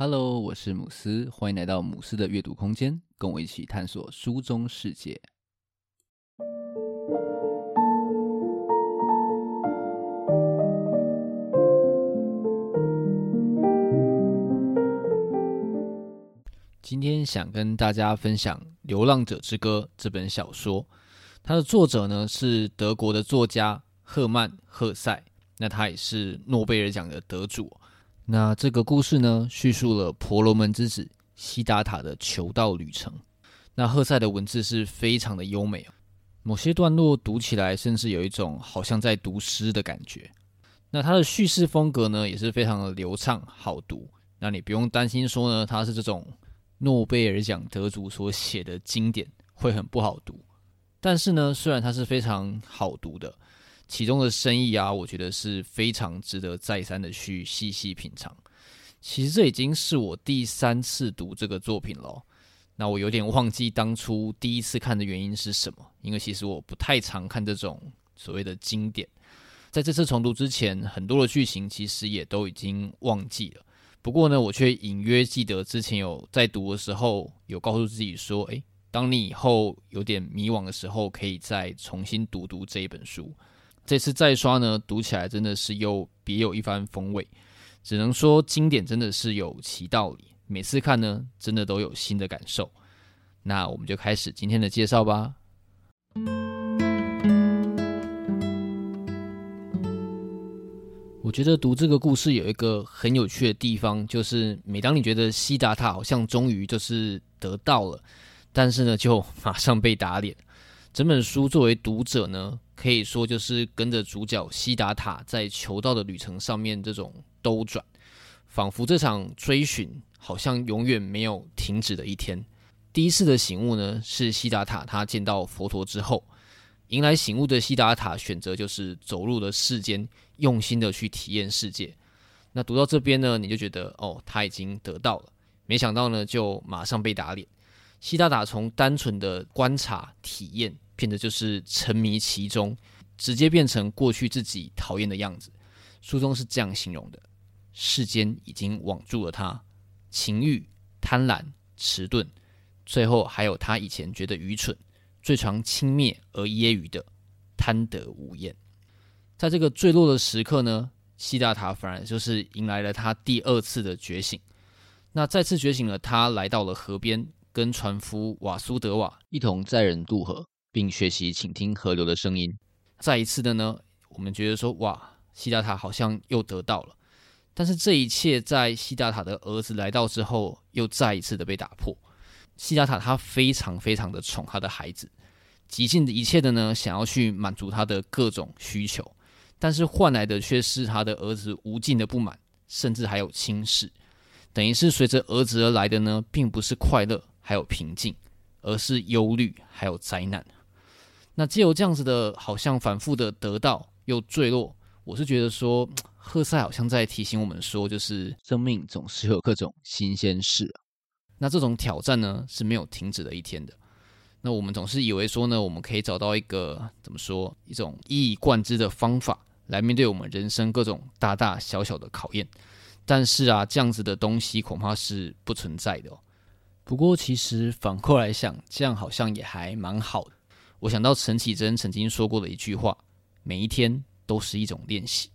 Hello，我是姆斯，欢迎来到姆斯的阅读空间，跟我一起探索书中世界。今天想跟大家分享《流浪者之歌》这本小说，它的作者呢是德国的作家赫曼·赫塞，那他也是诺贝尔奖的得主。那这个故事呢，叙述了婆罗门之子悉达塔的求道旅程。那赫塞的文字是非常的优美，某些段落读起来甚至有一种好像在读诗的感觉。那他的叙事风格呢，也是非常的流畅好读。那你不用担心说呢，他是这种诺贝尔奖得主所写的经典会很不好读。但是呢，虽然它是非常好读的。其中的深意啊，我觉得是非常值得再三的去细细品尝。其实这已经是我第三次读这个作品了。那我有点忘记当初第一次看的原因是什么，因为其实我不太常看这种所谓的经典。在这次重读之前，很多的剧情其实也都已经忘记了。不过呢，我却隐约记得之前有在读的时候，有告诉自己说：“诶，当你以后有点迷惘的时候，可以再重新读读这一本书。”这次再刷呢，读起来真的是又别有一番风味。只能说经典真的是有其道理，每次看呢，真的都有新的感受。那我们就开始今天的介绍吧。我觉得读这个故事有一个很有趣的地方，就是每当你觉得悉达塔好像终于就是得到了，但是呢，就马上被打脸。整本书作为读者呢，可以说就是跟着主角西达塔在求道的旅程上面这种兜转，仿佛这场追寻好像永远没有停止的一天。第一次的醒悟呢，是西达塔他见到佛陀之后，迎来醒悟的西达塔选择就是走入了世间，用心的去体验世界。那读到这边呢，你就觉得哦，他已经得到了，没想到呢，就马上被打脸。西达塔从单纯的观察体验，变得就是沉迷其中，直接变成过去自己讨厌的样子。书中是这样形容的：世间已经网住了他，情欲、贪婪、迟钝，最后还有他以前觉得愚蠢、最常轻蔑而揶揄的贪得无厌。在这个坠落的时刻呢，悉达塔反而就是迎来了他第二次的觉醒。那再次觉醒了，他来到了河边。跟船夫瓦苏德瓦一同载人渡河，并学习倾听河流的声音。再一次的呢，我们觉得说，哇，西达塔好像又得到了。但是这一切在西达塔的儿子来到之后，又再一次的被打破。西达塔他非常非常的宠他的孩子，极尽一切的呢，想要去满足他的各种需求，但是换来的却是他的儿子无尽的不满，甚至还有轻视。等于是随着儿子而来的呢，并不是快乐。还有平静，而是忧虑，还有灾难。那借由这样子的，好像反复的得到又坠落，我是觉得说，赫塞好像在提醒我们说，就是生命总是有各种新鲜事。那这种挑战呢，是没有停止的一天的。那我们总是以为说呢，我们可以找到一个怎么说，一种一以贯之的方法来面对我们人生各种大大小小的考验。但是啊，这样子的东西恐怕是不存在的哦。不过，其实反过来想，这样好像也还蛮好的。我想到陈綺贞曾经说过的一句话：“每一天都是一种练习。”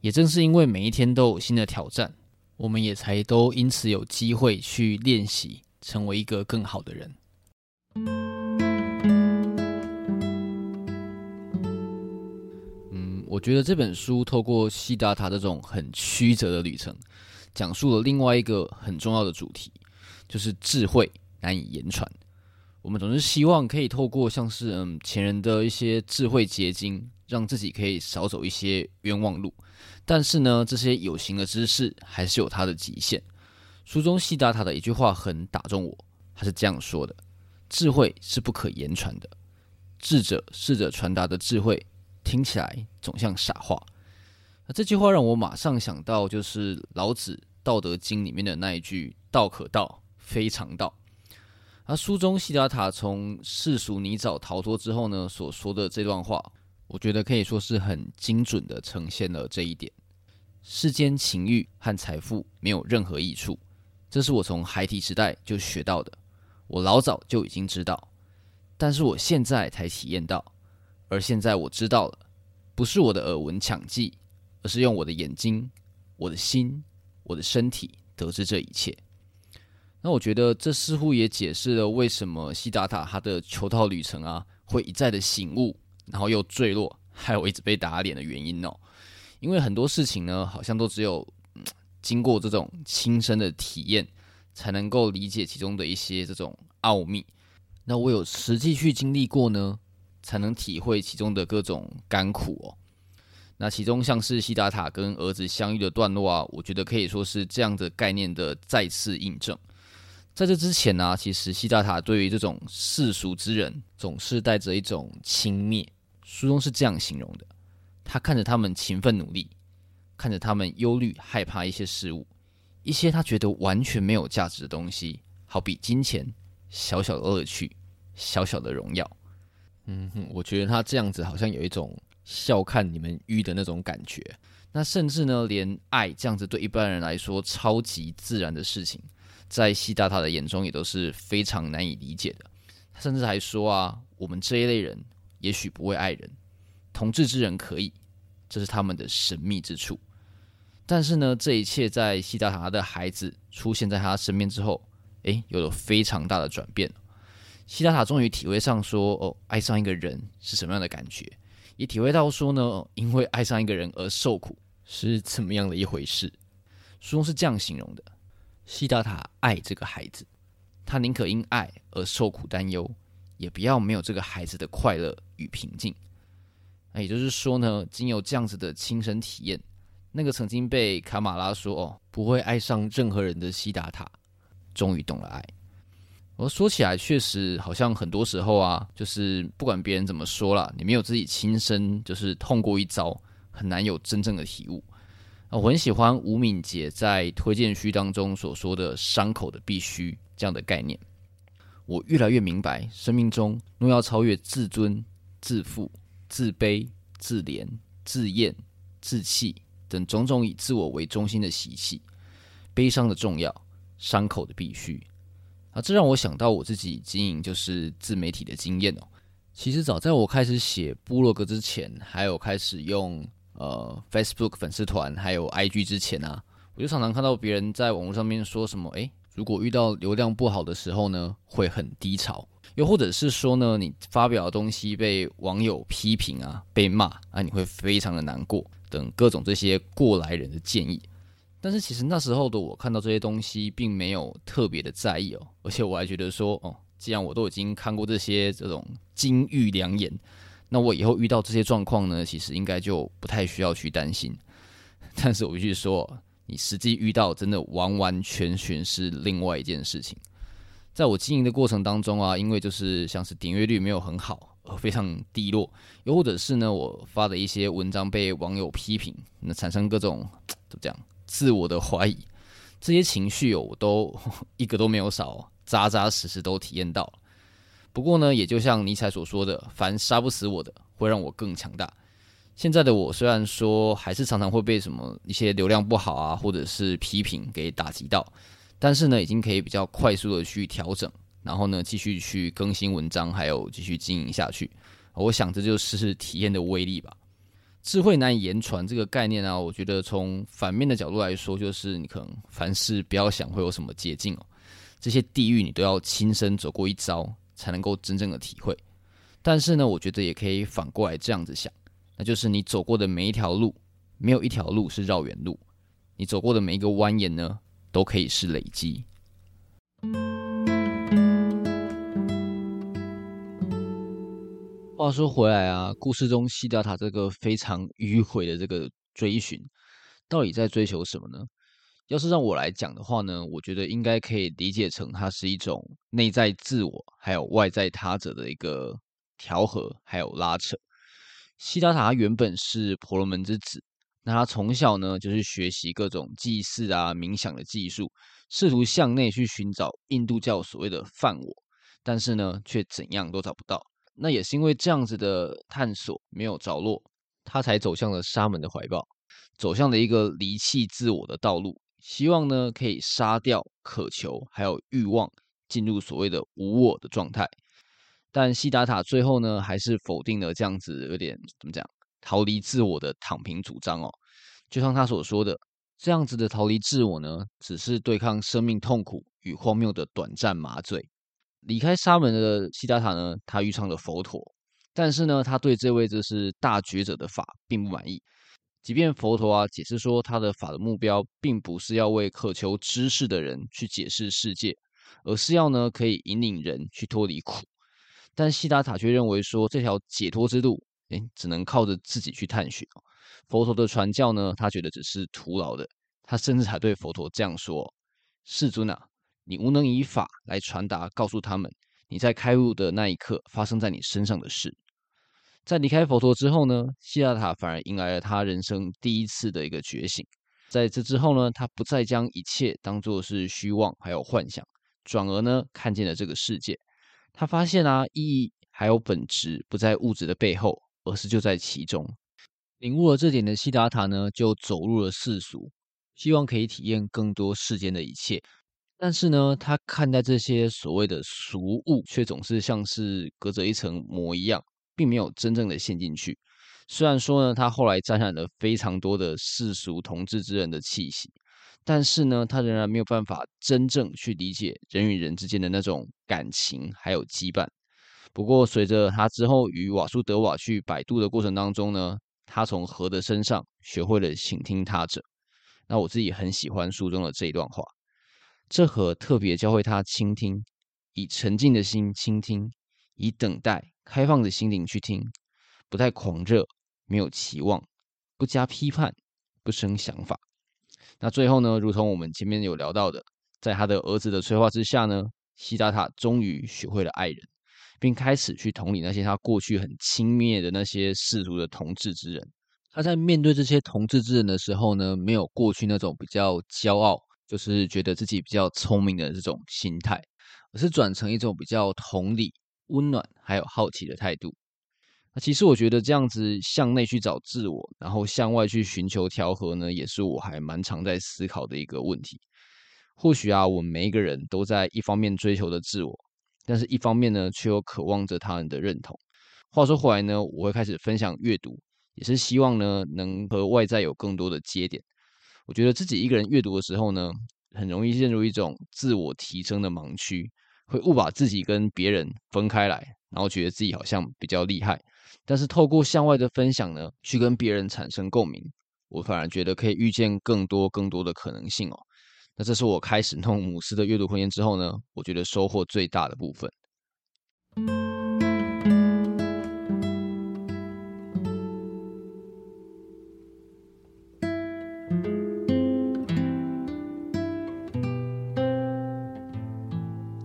也正是因为每一天都有新的挑战，我们也才都因此有机会去练习，成为一个更好的人。嗯，我觉得这本书透过悉达塔这种很曲折的旅程，讲述了另外一个很重要的主题。就是智慧难以言传，我们总是希望可以透过像是嗯前人的一些智慧结晶，让自己可以少走一些冤枉路。但是呢，这些有形的知识还是有它的极限。书中悉达塔的一句话很打中我，他是这样说的：智慧是不可言传的，智者试着传达的智慧，听起来总像傻话。那这句话让我马上想到，就是老子《道德经》里面的那一句“道可道”。非常道，而书中悉达塔从世俗泥沼逃脱之后呢，所说的这段话，我觉得可以说是很精准的呈现了这一点。世间情欲和财富没有任何益处，这是我从孩提时代就学到的，我老早就已经知道，但是我现在才体验到，而现在我知道了，不是我的耳闻抢记，而是用我的眼睛、我的心、我的身体得知这一切。那我觉得这似乎也解释了为什么西达塔他的求道旅程啊会一再的醒悟，然后又坠落，还有一直被打脸的原因哦。因为很多事情呢，好像都只有、嗯、经过这种亲身的体验，才能够理解其中的一些这种奥秘。那我有实际去经历过呢，才能体会其中的各种甘苦哦。那其中像是西达塔跟儿子相遇的段落啊，我觉得可以说是这样的概念的再次印证。在这之前呢、其实悉达塔对于这种世俗之人总是带着一种轻蔑。书中是这样形容的：他看着他们勤奋努力，看着他们忧虑害怕一些事物，一些他觉得完全没有价值的东西，好比金钱、小小的乐趣、小小的荣耀。嗯哼，我觉得他这样子好像有一种笑看你们愚的那种感觉。那甚至呢，连爱这样子对一般人来说超级自然的事情。在悉达塔的眼中，也都是非常难以理解的。他甚至还说啊，我们这一类人也许不会爱人，同志之人可以，这是他们的神秘之处。但是呢，这一切在悉达塔的孩子出现在他身边之后，诶，有了非常大的转变。悉达塔终于体会上说，哦，爱上一个人是什么样的感觉，也体会到说呢，因为爱上一个人而受苦是怎么样的一回事。书中是这样形容的。西达塔爱这个孩子，他宁可因爱而受苦担忧，也不要没有这个孩子的快乐与平静。那也就是说呢，经由这样子的亲身体验，那个曾经被卡马拉说哦不会爱上任何人的西达塔，终于懂了爱。我说起来，确实好像很多时候啊，就是不管别人怎么说啦，你没有自己亲身就是痛过一遭，很难有真正的体悟。我很喜欢吴敏捷在推荐序当中所说的“伤口的必须”这样的概念。我越来越明白，生命中若要超越自尊、自负、自卑、自怜、自厌、自弃等种种以自我为中心的习气，悲伤的重要，伤口的必须。啊，这让我想到我自己经营就是自媒体的经验哦。其实早在我开始写部落格之前，还有开始用。呃，Facebook 粉丝团还有 IG 之前啊，我就常常看到别人在网络上面说什么，诶，如果遇到流量不好的时候呢，会很低潮；又或者是说呢，你发表的东西被网友批评啊，被骂啊，你会非常的难过等各种这些过来人的建议。但是其实那时候的我看到这些东西，并没有特别的在意哦，而且我还觉得说，哦，既然我都已经看过这些这种金玉良言。那我以后遇到这些状况呢，其实应该就不太需要去担心。但是我必须说，你实际遇到真的完完全全是另外一件事情。在我经营的过程当中啊，因为就是像是点阅率没有很好，非常低落，又或者是呢，我发的一些文章被网友批评，那产生各种怎么讲自我的怀疑，这些情绪哦，我都 一个都没有少，扎扎实实都体验到了。不过呢，也就像尼采所说的，凡杀不死我的，会让我更强大。现在的我虽然说还是常常会被什么一些流量不好啊，或者是批评给打击到，但是呢，已经可以比较快速的去调整，然后呢，继续去更新文章，还有继续经营下去。我想这就是体验的威力吧。智慧难以言传这个概念啊，我觉得从反面的角度来说，就是你可能凡事不要想会有什么捷径哦，这些地狱你都要亲身走过一遭。才能够真正的体会，但是呢，我觉得也可以反过来这样子想，那就是你走过的每一条路，没有一条路是绕远路，你走过的每一个蜿蜒呢，都可以是累积。话说回来啊，故事中西达塔这个非常迂回的这个追寻，到底在追求什么呢？要是让我来讲的话呢，我觉得应该可以理解成它是一种内在自我还有外在他者的一个调和还有拉扯。悉达塔原本是婆罗门之子，那他从小呢就是学习各种祭祀啊、冥想的技术，试图向内去寻找印度教所谓的梵我，但是呢却怎样都找不到。那也是因为这样子的探索没有着落，他才走向了沙门的怀抱，走向了一个离弃自我的道路。希望呢可以杀掉渴求还有欲望，进入所谓的无我的状态。但悉达塔最后呢，还是否定了这样子有点怎么讲，逃离自我的躺平主张哦。就像他所说的，这样子的逃离自我呢，只是对抗生命痛苦与荒谬的短暂麻醉。离开沙门的悉达塔呢，他遇上了佛陀，但是呢，他对这位就是大觉者的法并不满意。即便佛陀啊解释说，他的法的目标并不是要为渴求知识的人去解释世界，而是要呢可以引领人去脱离苦。但悉达塔却认为说，这条解脱之路，诶，只能靠着自己去探寻。佛陀的传教呢，他觉得只是徒劳的。他甚至还对佛陀这样说：“世尊啊。”你无能以法来传达，告诉他们你在开悟的那一刻发生在你身上的事。在离开佛陀之后呢，悉达塔反而迎来了他人生第一次的一个觉醒。在这之后呢，他不再将一切当作是虚妄还有幻想，转而呢看见了这个世界。他发现啊，意义还有本质不在物质的背后，而是就在其中。领悟了这点的悉达塔呢，就走入了世俗，希望可以体验更多世间的一切。但是呢，他看待这些所谓的俗物，却总是像是隔着一层膜一样，并没有真正的陷进去。虽然说呢，他后来沾染了非常多的世俗同志之人的气息，但是呢，他仍然没有办法真正去理解人与人之间的那种感情还有羁绊。不过，随着他之后与瓦苏德瓦去摆渡的过程当中呢，他从河的身上学会了倾听他者。那我自己很喜欢书中的这一段话。这河特别教会他倾听，以沉静的心倾听，以等待、开放的心灵去听，不太狂热，没有期望，不加批判，不生想法。那最后呢，如同我们前面有聊到的，在他的儿子的催化之下呢，悉达塔终于学会了爱人，并开始去同理那些他过去很轻蔑的那些世俗的统治之人。他在面对这些统治之人的时候呢，没有过去那种比较骄傲。就是觉得自己比较聪明的这种心态，而是转成一种比较同理、温暖还有好奇的态度。那其实我觉得这样子向内去找自我，然后向外去寻求调和呢，也是我还蛮常在思考的一个问题。或许啊，我们每一个人都在一方面追求的自我，但是一方面呢，却又渴望着他人的认同。话说回来呢，我会开始分享阅读，也是希望呢，能和外在有更多的接点。我觉得自己一个人阅读的时候呢，很容易陷入一种自我提升的盲区，会误把自己跟别人分开来，然后觉得自己好像比较厉害。但是透过向外的分享呢，去跟别人产生共鸣，我反而觉得可以遇见更多更多的可能性哦。那这是我开始弄姆斯的阅读空间之后呢，我觉得收获最大的部分。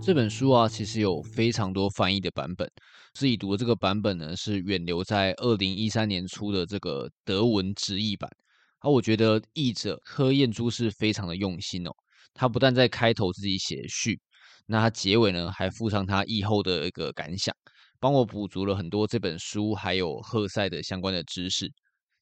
这本书啊，其实有非常多翻译的版本。自己读的这个版本呢，是远留在二零一三年出的这个德文直译版。而我觉得译者柯彦珠是非常的用心哦。他不但在开头自己写序，那他结尾呢，还附上他译后的一个感想，帮我补足了很多这本书还有赫塞的相关的知识。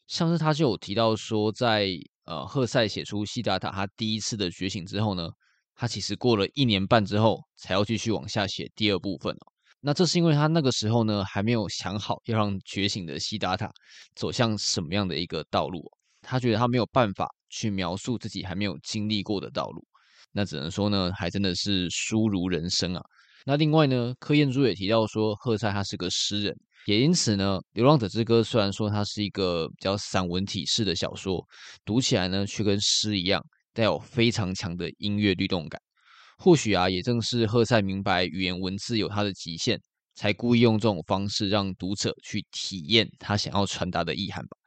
像是他就有提到说在，呃赫塞写出悉达塔他第一次的觉醒之后呢。他其实过了一年半之后，才要继续往下写第二部分哦。那这是因为他那个时候呢，还没有想好要让觉醒的悉达塔走向什么样的一个道路。他觉得他没有办法去描述自己还没有经历过的道路。那只能说呢，还真的是书如人生啊。那另外呢，柯彦珠也提到说，赫塞他是个诗人，也因此呢，《流浪者之歌》虽然说它是一个比较散文体式的小说，读起来呢，却跟诗一样。带有非常强的音乐律动感，或许啊，也正是赫塞明白语言文字有它的极限，才故意用这种方式让读者去体验他想要传达的意涵吧。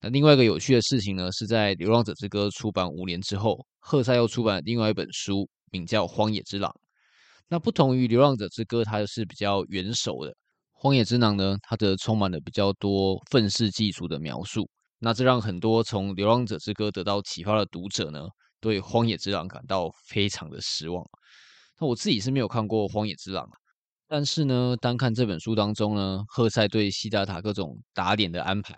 那另外一个有趣的事情呢，是在《流浪者之歌》出版五年之后，赫塞又出版了另外一本书，名叫《荒野之狼》。那不同于《流浪者之歌》，它是比较圆熟的，《荒野之狼》呢，它则充满了比较多愤世嫉俗的描述。那这让很多从《流浪者之歌》得到启发的读者呢，对《荒野之狼》感到非常的失望。那我自己是没有看过《荒野之狼》，但是呢，单看这本书当中呢，赫塞对西达塔各种打脸的安排，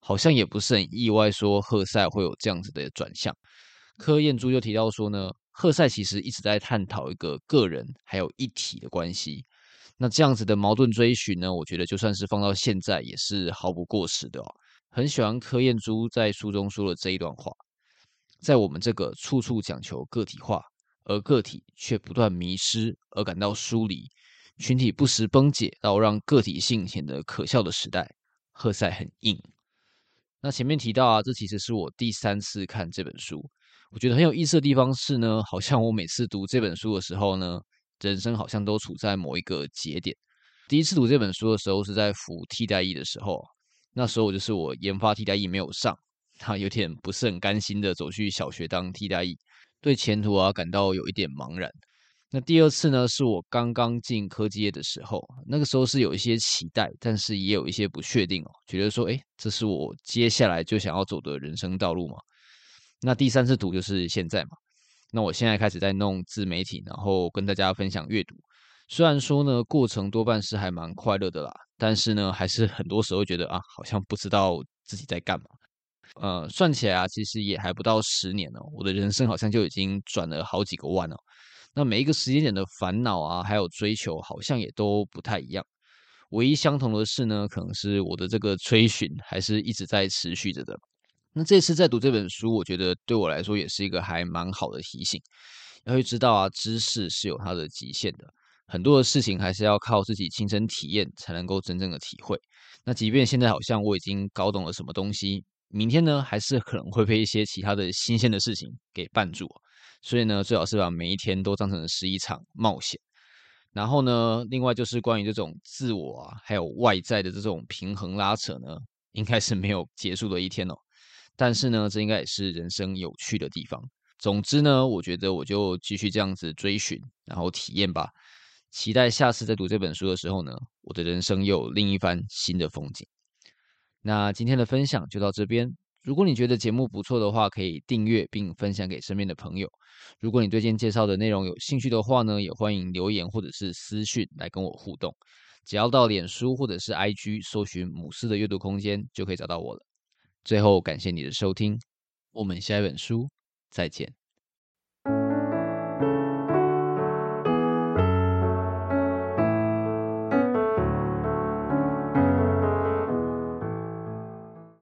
好像也不是很意外，说赫塞会有这样子的转向。柯彦珠就提到说呢，赫塞其实一直在探讨一个个人还有一体的关系。那这样子的矛盾追寻呢，我觉得就算是放到现在也是毫不过时的哦。很喜欢柯彦珠在书中说的这一段话，在我们这个处处讲求个体化，而个体却不断迷失而感到疏离，群体不时崩解到让个体性显得可笑的时代，赫塞很硬。那前面提到啊，这其实是我第三次看这本书，我觉得很有意思的地方是呢，好像我每次读这本书的时候呢。人生好像都处在某一个节点。第一次读这本书的时候是在服替代役的时候，那时候就是我研发替代役没有上，他有点不是很甘心的走去小学当替代役，对前途啊感到有一点茫然。那第二次呢，是我刚刚进科技业的时候，那个时候是有一些期待，但是也有一些不确定哦，觉得说，诶，这是我接下来就想要走的人生道路嘛。那第三次读就是现在嘛。那我现在开始在弄自媒体，然后跟大家分享阅读。虽然说呢，过程多半是还蛮快乐的啦，但是呢，还是很多时候觉得啊，好像不知道自己在干嘛。呃，算起来啊，其实也还不到十年哦，我的人生好像就已经转了好几个弯了。那每一个时间点的烦恼啊，还有追求，好像也都不太一样。唯一相同的是呢，可能是我的这个追寻还是一直在持续着的。那这次在读这本书，我觉得对我来说也是一个还蛮好的提醒。要会知道啊，知识是有它的极限的，很多的事情还是要靠自己亲身体验才能够真正的体会。那即便现在好像我已经搞懂了什么东西，明天呢，还是可能会被一些其他的新鲜的事情给绊住。所以呢，最好是把每一天都当成是一场冒险。然后呢，另外就是关于这种自我啊，还有外在的这种平衡拉扯呢，应该是没有结束的一天哦。但是呢，这应该也是人生有趣的地方。总之呢，我觉得我就继续这样子追寻，然后体验吧。期待下次再读这本书的时候呢，我的人生又有另一番新的风景。那今天的分享就到这边。如果你觉得节目不错的话，可以订阅并分享给身边的朋友。如果你对今天介绍的内容有兴趣的话呢，也欢迎留言或者是私讯来跟我互动。只要到脸书或者是 IG 搜寻“母狮的阅读空间”，就可以找到我了。最后，感谢你的收听，我们下一本书再见。